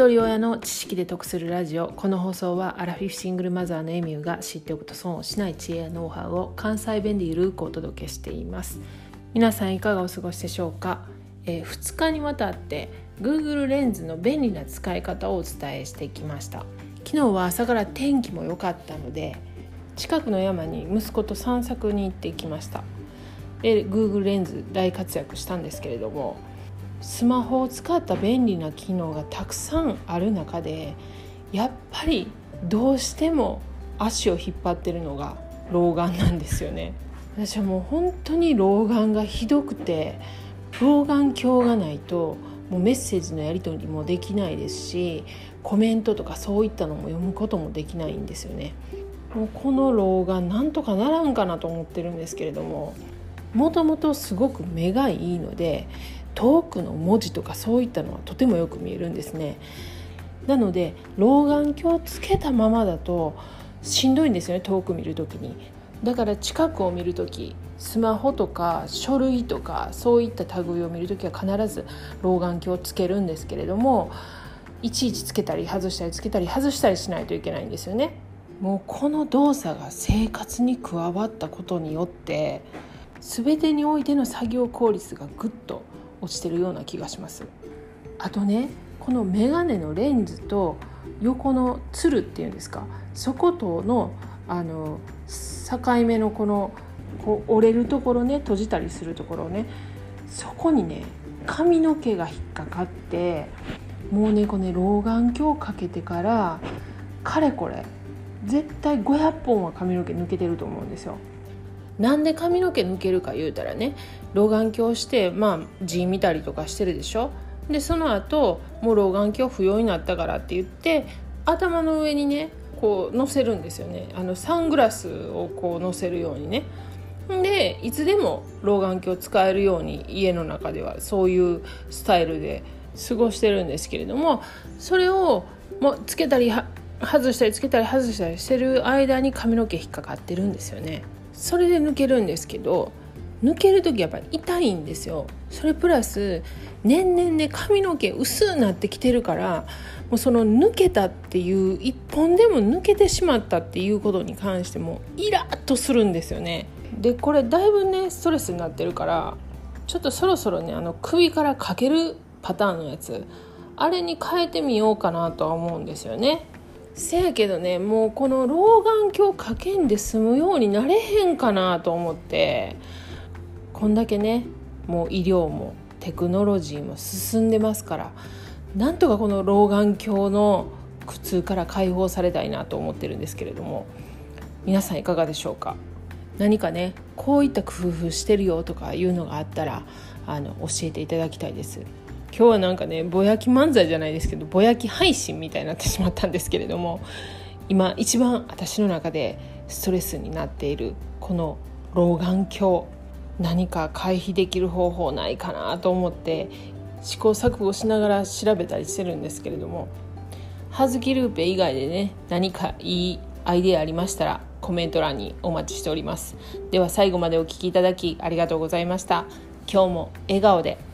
一人親の知識で得するラジオ。この放送はアラフィフシングルマザーのエミューが知っておくと損をしない知恵やノウハウを関西弁でゆるくお届けしています。皆さんいかがお過ごしでしょうか、えー、2日にわたって Google レンズの便利な使い方をお伝えしてきました。昨日は朝から天気も良かったので近くの山に息子と散策に行ってきました。で Google レンズ大活躍したんですけれどもスマホを使った便利な機能がたくさんある中でやっぱりどうしても足を引っ張ってるのが老眼なんですよね。私はもう本当に老眼がひどくて老眼鏡がないともうメッセージのやり取りもできないですしコメントとかそういったのも読むこともできないんですよね。もうこの老眼なんとかならんかなと思ってるんですけれどももともとすごく目がいいので遠くの文字とかそういったのはとてもよく見えるんですね。なので老眼鏡をつけたままだとしんどいんですよね遠く見る時に。だから近くを見る時スマホとか書類とかそういった類を見る時は必ず老眼鏡をつけるんですけれどもいちいちつけたり外したりつけたり外したりしないといけないんですよね。もうこの動作が生活に加わったことによって全てにおいての作業効率がぐっと落ちてるような気がします。あとねこの眼鏡のレンズと横のつるっていうんですか。そことのあの境目のこのこう折れるところね閉じたりするところね。そこにね髪の毛が引っかかってもうねこのね老眼鏡かけてからかれこれ絶対500本は髪の毛抜けてると思うんですよ。なんで髪の毛抜けるか言うたらね老眼鏡してまあ字見たりとかしてるでしょ。でその後もう老眼鏡不要になったからって言って頭の上にねこう乗せるんですよね。あのサングラスをこう乗せるようにね。でいつでも老眼鏡使えるように家の中ではそういうスタイルで過ごしてるんですけれどもそれをもうつけたり外したりつけたり外したりしてる間に髪の毛引っかかってるんですよね。それで抜けるんですけど抜ける時やっぱ痛いんですよ。それプラス年々ね髪の毛薄くなってきてるからもうその抜けたっていう一本でも抜けてしまったっていうことに関してもイラッとするんですよね。でこれだいぶねストレスになってるからちょっとそろそろねあの首からかけるパターンのやつあれに変えてみようかなとは思うんですよね。せやけどねもうこの老眼鏡かけんで済むようになれへんかなと思ってこんだけねもう医療もテクノロジーも進んでますからなんとかこの老眼鏡の苦痛から解放されたいなと思ってるんですけれども皆さんいかがでしょうか？何かねこういった工夫してるよとかいうのがあったらあの教えていただきたいです。今日はなんかねぼやき漫才じゃないですけどぼやき配信みたいになってしまったんですけれども今一番私の中でストレスになっているこの老眼鏡何か回避できる方法ないかなと思って試行錯誤しながら調べたりしてるんですけれども葉月ルーペ以外でね何かいいアイデアありましたらコメント欄にお待ちしております。では最後までお聴きいただきありがとうございました。今日も笑顔で。